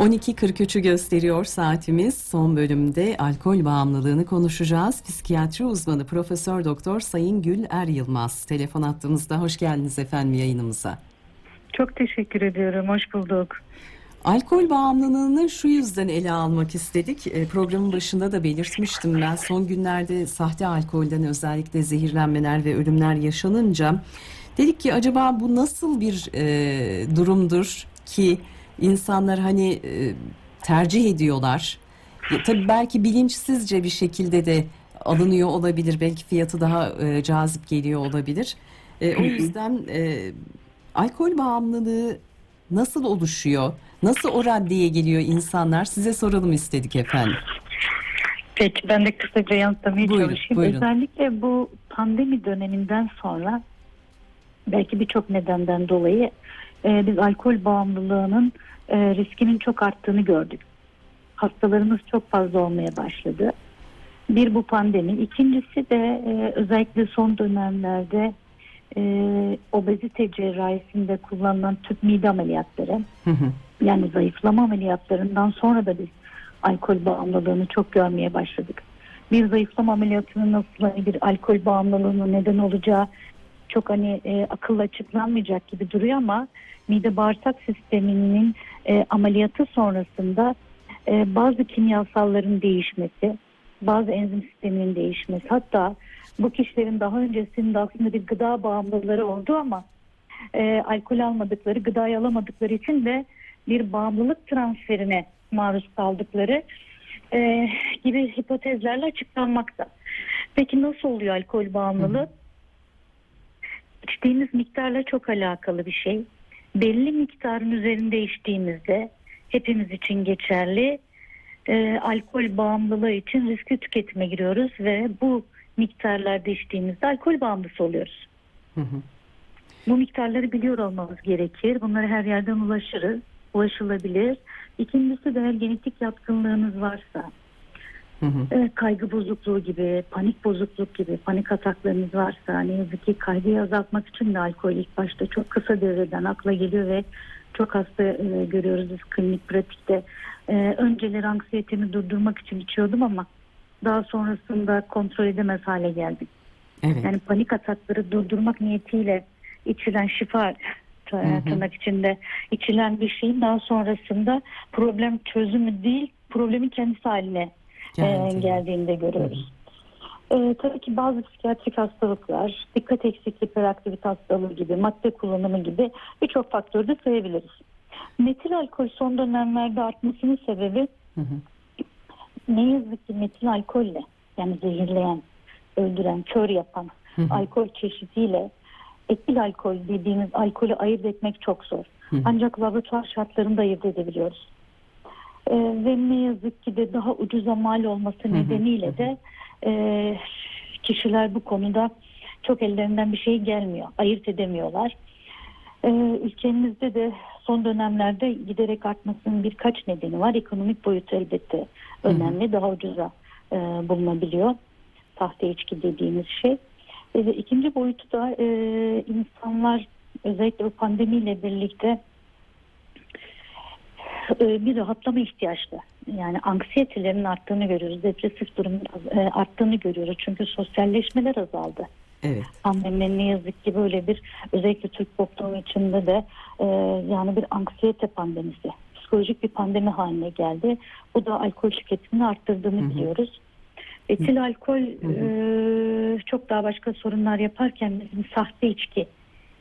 12.43'ü gösteriyor saatimiz. Son bölümde alkol bağımlılığını konuşacağız. Psikiyatri uzmanı Profesör Doktor Sayın Gül Er Yılmaz telefon attığımızda hoş geldiniz efendim yayınımıza. Çok teşekkür ediyorum. Hoş bulduk. Alkol bağımlılığını şu yüzden ele almak istedik. E, programın başında da belirtmiştim ben. Son günlerde sahte alkolden özellikle zehirlenmeler ve ölümler yaşanınca dedik ki acaba bu nasıl bir e, durumdur ki insanlar hani e, tercih ediyorlar. Ya, tabii belki bilinçsizce bir şekilde de alınıyor olabilir. Belki fiyatı daha e, cazip geliyor olabilir. E, o yüzden e, alkol bağımlılığı nasıl oluşuyor? Nasıl o raddeye geliyor insanlar? Size soralım istedik efendim. Peki ben de kısaca yanıtlamaya Buyurun, çalışayım. buyurun. Özellikle bu pandemi döneminden sonra belki birçok nedenden dolayı e, biz alkol bağımlılığının e, riskinin çok arttığını gördük. Hastalarımız çok fazla olmaya başladı. Bir bu pandemi. İkincisi de e, özellikle son dönemlerde e, obezite cerrahisinde kullanılan tüp mide ameliyatları Hı hı. yani zayıflama ameliyatlarından sonra da biz alkol bağımlılığını çok görmeye başladık. Bir zayıflama ameliyatının nasıl hani bir alkol bağımlılığına neden olacağı çok hani e, akılla açıklanmayacak gibi duruyor ama mide bağırsak sisteminin e, ameliyatı sonrasında e, bazı kimyasalların değişmesi, bazı enzim sisteminin değişmesi hatta bu kişilerin daha öncesinde aslında bir gıda bağımlılıkları oldu ama e, alkol almadıkları, gıdayı alamadıkları için de bir bağımlılık transferine maruz kaldıkları e, gibi hipotezlerle açıklanmakta. Peki nasıl oluyor alkol bağımlılığı? İçtiğimiz miktarla çok alakalı bir şey. Belli miktarın üzerinde içtiğimizde hepimiz için geçerli. e, alkol bağımlılığı için riskli tüketime giriyoruz ve bu miktarlarda içtiğimizde alkol bağımlısı oluyoruz. Hı hı. Bu miktarları biliyor olmamız gerekir. Bunları her yerden ulaşırız. Ulaşılabilir. İkincisi de genetik yatkınlığınız varsa, Hı hı. e, kaygı bozukluğu gibi, panik bozukluk gibi, panik ataklarınız varsa ne yazık ki kaygıyı azaltmak için de alkol ilk başta çok kısa devreden akla geliyor ve çok hasta e, görüyoruz biz klinik pratikte. E, önceleri anksiyetemi durdurmak için içiyordum ama daha sonrasında kontrol edemez hale geldim. Evet. Yani panik atakları durdurmak niyetiyle içilen şifa tırnak içinde içilen bir şeyin daha sonrasında problem çözümü değil problemin kendisi haline e, Geldi. geldiğinde görüyoruz. E, tabii ki bazı psikiyatrik hastalıklar, dikkat eksikliği, hiperaktivite hastalığı gibi, madde kullanımı gibi birçok faktörü de sayabiliriz. Metil alkol son dönemlerde artmasının sebebi Hı hı. ne yazık ki metil alkolle yani zehirleyen, öldüren, kör yapan Hı hı. alkol çeşidiyle etil alkol dediğimiz alkolü ayırt etmek çok zor. Hı hı. Ancak laboratuvar şartlarında ayırt edebiliyoruz. Ee, ve ne yazık ki de daha ucuza mal olması nedeniyle de e, kişiler bu konuda çok ellerinden bir şey gelmiyor. Ayırt edemiyorlar. Ee, ülkemizde de son dönemlerde giderek artmasının birkaç nedeni var. Ekonomik boyutu elbette önemli. Daha ucuza e, bulunabiliyor. Sahte içki dediğimiz şey. E, ve ikinci boyutu da e, insanlar özellikle bu pandemiyle birlikte e, bir rahatlama ihtiyaçlı. Yani anksiyetelerin arttığını görüyoruz. Depresif durumun e, arttığını görüyoruz. Çünkü sosyalleşmeler azaldı. Evet. Pandeminin ne yazık ki böyle bir özellikle Türk toplumu içinde de e, yani bir anksiyete pandemisi, psikolojik bir pandemi haline geldi. Bu da alkol tüketimini arttırdığını Hı hı. biliyoruz. Etil alkol e, çok daha başka sorunlar yaparken bizim sahte içki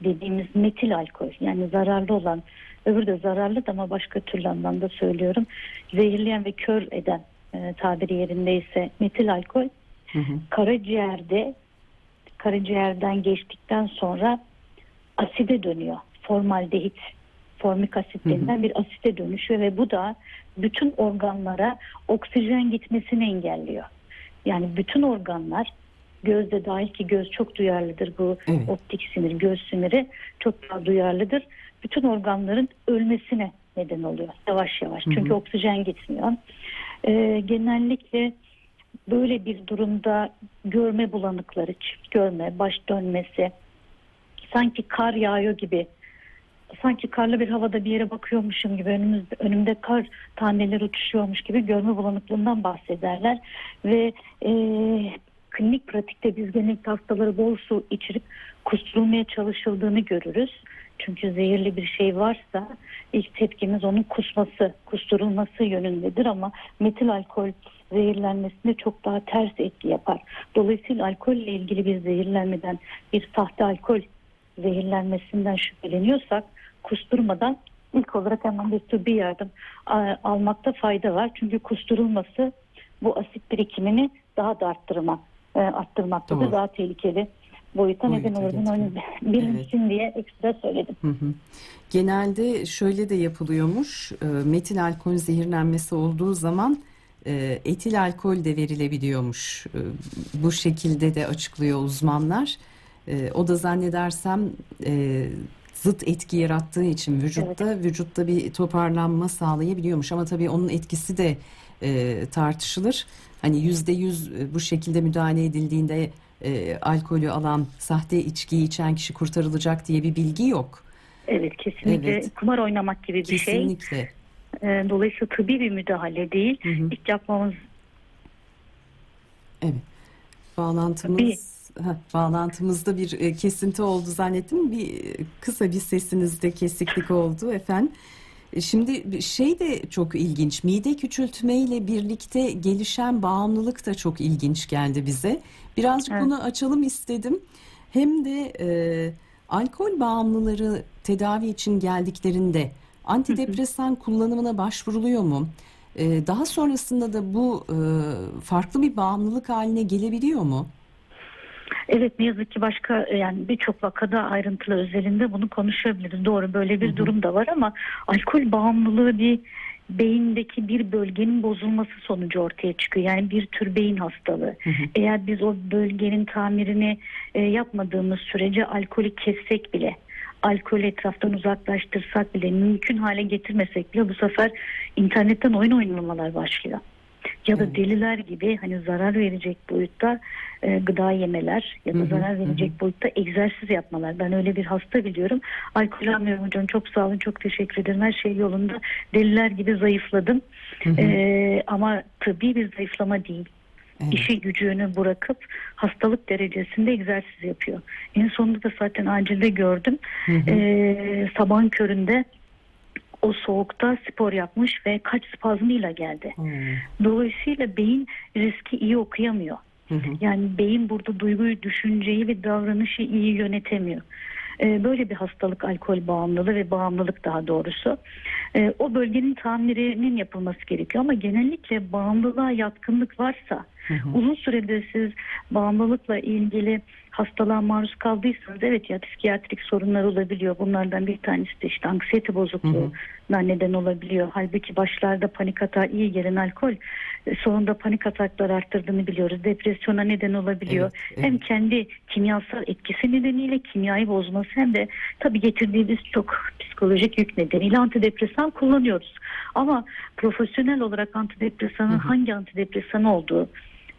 dediğimiz metil alkol yani zararlı olan öbürü de zararlı ama başka türlü anlamda söylüyorum. Zehirleyen ve kör eden e, tabiri yerindeyse metil alkol Hı hı. karaciğerde karaciğerden geçtikten sonra aside dönüyor. Formaldehit, formik asit denilen bir asite dönüşüyor ve bu da bütün organlara oksijen gitmesini engelliyor. Yani bütün organlar gözde dahil ki göz çok duyarlıdır bu Evet. optik sinir, göz siniri çok daha duyarlıdır. Bütün organların ölmesine neden oluyor yavaş yavaş. Hı hı. Çünkü oksijen gitmiyor. Ee, genellikle böyle bir durumda görme bulanıkları, çift görme, baş dönmesi, sanki kar yağıyor gibi sanki karlı bir havada bir yere bakıyormuşum gibi önümüzde önümde kar taneleri uçuşuyormuş gibi görme bulanıklığından bahsederler ve e, klinik pratikte biz genellikle hastaları bol su içirip kusturulmaya çalışıldığını görürüz. Çünkü zehirli bir şey varsa ilk tepkimiz onun kusması, kusturulması yönündedir ama metil alkol zehirlenmesinde çok daha ters etki yapar. Dolayısıyla alkolle ilgili bir zehirlenmeden, bir sahte alkol zehirlenmesinden şüpheleniyorsak kusturmadan ilk olarak hemen bir tıbbi yardım almakta fayda var. Çünkü kusturulması bu asit birikimini daha da arttırmak, e, arttırmaktadır. Doğru. Daha tehlikeli boyuta neden olur. Bunu getiriyor. hani bilinsin diye ekstra söyledim. Hı hı. Genelde şöyle de yapılıyormuş. e, Metil alkol zehirlenmesi olduğu zaman e, etil alkol de verilebiliyormuş. E, Bu şekilde de açıklıyor uzmanlar. O da zannedersem zıt etki yarattığı için vücutta vücutta bir toparlanma sağlayabiliyormuş. Ama tabii onun etkisi de e, tartışılır. Hani yüzde yüz bu şekilde müdahale edildiğinde e, alkolü alan, sahte içkiyi içen kişi kurtarılacak diye bir bilgi yok. Evet kesinlikle Evet. kumar oynamak gibi bir şey. Kesinlikle. E, Dolayısıyla tıbbi bir müdahale değil. Hı hı. İlk yapmamız Evet. Bağlantımız Heh, bağlantımızda bir e, kesinti oldu zannettim. Bir e, kısa bir sesinizde kesiklik oldu efendim. E, Şimdi şey de çok ilginç. Mide küçültme ile birlikte gelişen bağımlılık da çok ilginç geldi bize. Birazcık Evet. bunu açalım istedim. Hem de e, alkol bağımlıları tedavi için geldiklerinde antidepresan kullanımına başvuruluyor mu? E, daha sonrasında da bu e, farklı bir bağımlılık haline gelebiliyor mu? Evet ne yazık ki başka yani birçok vakada ayrıntılı özelinde bunu konuşabiliriz. Doğru böyle bir durum da var ama alkol bağımlılığı bir beyindeki bir bölgenin bozulması sonucu ortaya çıkıyor. Yani bir tür beyin hastalığı. Eğer biz o bölgenin tamirini e, yapmadığımız sürece alkolü kessek bile alkolü etraftan uzaklaştırsak bile mümkün hale getirmesek bile bu sefer internetten oyun oynamalar başlıyor. Ya da deliler gibi hani zarar verecek boyutta e, gıda yemeler ya da zarar verecek boyutta egzersiz yapmalar. Ben öyle bir hasta biliyorum. Alkol almıyorum hocam çok sağ olun çok teşekkür ederim. Her şey yolunda. Deliler gibi zayıfladım. E, ama tıbbi bir zayıflama değil. Evet. İşi gücünü bırakıp hastalık derecesinde egzersiz yapıyor. En sonunda da zaten acilde gördüm. Hı hı. E, sabahın köründe o soğukta spor yapmış ve kaç spazmıyla geldi. Oo. Dolayısıyla beyin riski iyi okuyamıyor. Hı hı. Yani beyin burada duyguyu, düşünceyi ve davranışı iyi yönetemiyor. Ee, Böyle bir hastalık alkol bağımlılığı ve bağımlılık daha doğrusu. Ee, O bölgenin tamirinin yapılması gerekiyor ama genellikle bağımlılığa yatkınlık varsa. Uzun süredir siz bağımlılıkla ilgili hastalığa maruz kaldıysanız evet ya psikiyatrik sorunlar olabiliyor. Bunlardan bir tanesi de işte anksiyete bozukluğuna neden olabiliyor. Halbuki başlarda panik atağı iyi gelen alkol e, sonunda panik ataklar arttırdığını biliyoruz. Depresyona neden olabiliyor. Evet, evet. Hem kendi kimyasal etkisi nedeniyle kimyayı bozması hem de tabii getirdiği biz çok psikolojik yük nedeniyle antidepresan kullanıyoruz. Ama profesyonel olarak antidepresanın Hı hı. hangi antidepresan olduğu,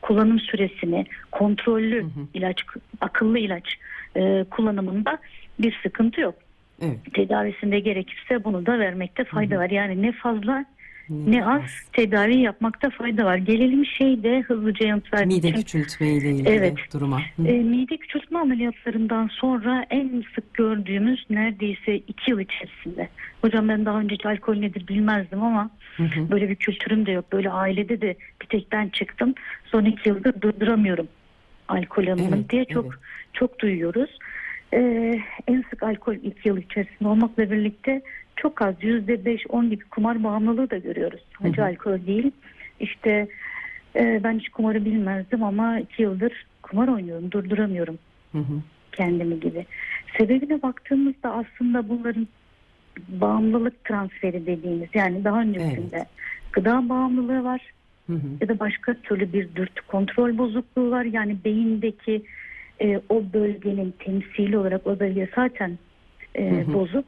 kullanım süresini, kontrollü Hı hı. ilaç, akıllı ilaç e, kullanımında bir sıkıntı yok. Evet. Tedavisinde gerekirse bunu da vermekte fayda Hı hı. var. Yani ne fazla ne az tedavi yapmakta fayda var. Gelelim şeyde hızlıca yanıt vermek Mide için. küçültme ile ilgili Evet. duruma. Hı. E, mide küçültme ameliyatlarından sonra en sık gördüğümüz neredeyse iki yıl içerisinde. Hocam ben daha önce alkol nedir bilmezdim ama Hı hı. böyle bir kültürüm de yok. Böyle ailede de bir tek ben çıktım. Son iki yıldır durduramıyorum alkol alımını Evet, diye çok evet. çok duyuyoruz. Ee, en sık alkol iki yıl içerisinde olmakla birlikte çok az yüzde beş on gibi kumar bağımlılığı da görüyoruz. Sadece alkol değil. İşte e, ben hiç kumarı bilmezdim ama iki yıldır kumar oynuyorum durduramıyorum Hı hı. kendimi gibi. Sebebine baktığımızda aslında bunların bağımlılık transferi dediğimiz yani daha öncesinde gıda bağımlılığı var Hı hı. ya da başka türlü bir dürtü kontrol bozukluğu var. Yani beyindeki e, o bölgenin temsili olarak o bölge zaten e, Hı hı. bozuk.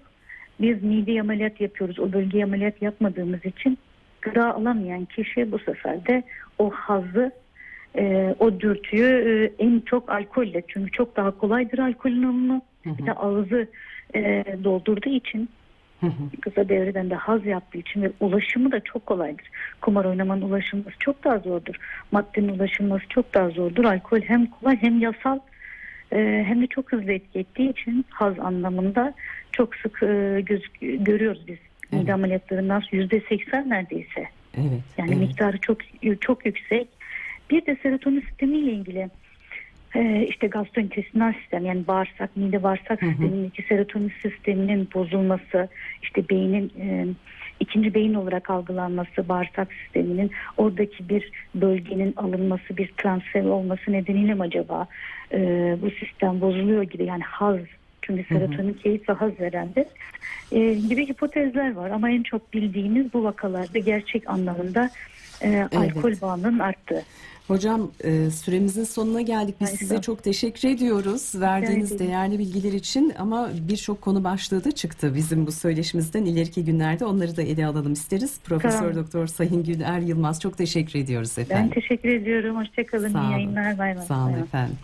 Biz mide ameliyat yapıyoruz. O bölgeye ameliyat yapmadığımız için gıda alamayan kişi bu sefer de o hazzı e, o dürtüyü e, en çok alkolle çünkü çok daha kolaydır alkolün alımı. Bir de ağzı e, doldurduğu için Hı hı. kısa devreden de haz yaptığı için ve ulaşımı da çok kolaydır. Kumar oynamanın ulaşılması çok daha zordur. Maddenin ulaşılması çok daha zordur. Alkol hem kolay hem yasal e, hem de çok hızlı etki ettiği için haz anlamında çok sık e, göz, görüyoruz biz. Evet. Mide ameliyatlarından yüzde seksen neredeyse. Evet. Yani evet. miktarı çok çok yüksek. Bir de serotonin sistemiyle ilgili e, işte gastrointestinal sistem yani bağırsak, mide bağırsak Hı hı. sistemindeki serotonin sisteminin bozulması, işte beynin e, ikinci beyin olarak algılanması, bağırsak sisteminin oradaki bir bölgenin alınması, bir transfer olması nedeniyle mi acaba e, bu sistem bozuluyor gibi yani haz çünkü serotonin keyif ve haz verendir e, gibi hipotezler var. Ama en çok bildiğimiz bu vakalarda gerçek anlamında e, alkol bağımlılığının arttığı. Hocam e, süremizin sonuna geldik. Biz size çok teşekkür ediyoruz verdiğiniz değerli bilgiler için ama birçok konu başlığı da çıktı bizim bu söyleşimizden. ileriki günlerde onları da ele alalım isteriz. Profesör Tamam. Doktor Sayın Güler Yılmaz çok teşekkür ediyoruz Ben efendim. teşekkür ediyorum. Hoşçakalın. Sağ İyi olun. yayınlar. Bay bay. Sağ olun efendim.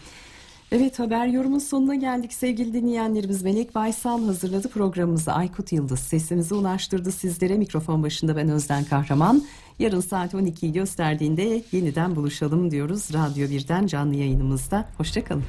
Evet haber yorumun sonuna geldik sevgili dinleyenlerimiz. Melek Baysal hazırladı programımızı. Aykut Yıldız sesimizi ulaştırdı sizlere. Mikrofon başında ben Özden Kahraman. Yarın saat 12'yi gösterdiğinde yeniden buluşalım diyoruz. Radyo 1'den canlı yayınımızda. Hoşçakalın.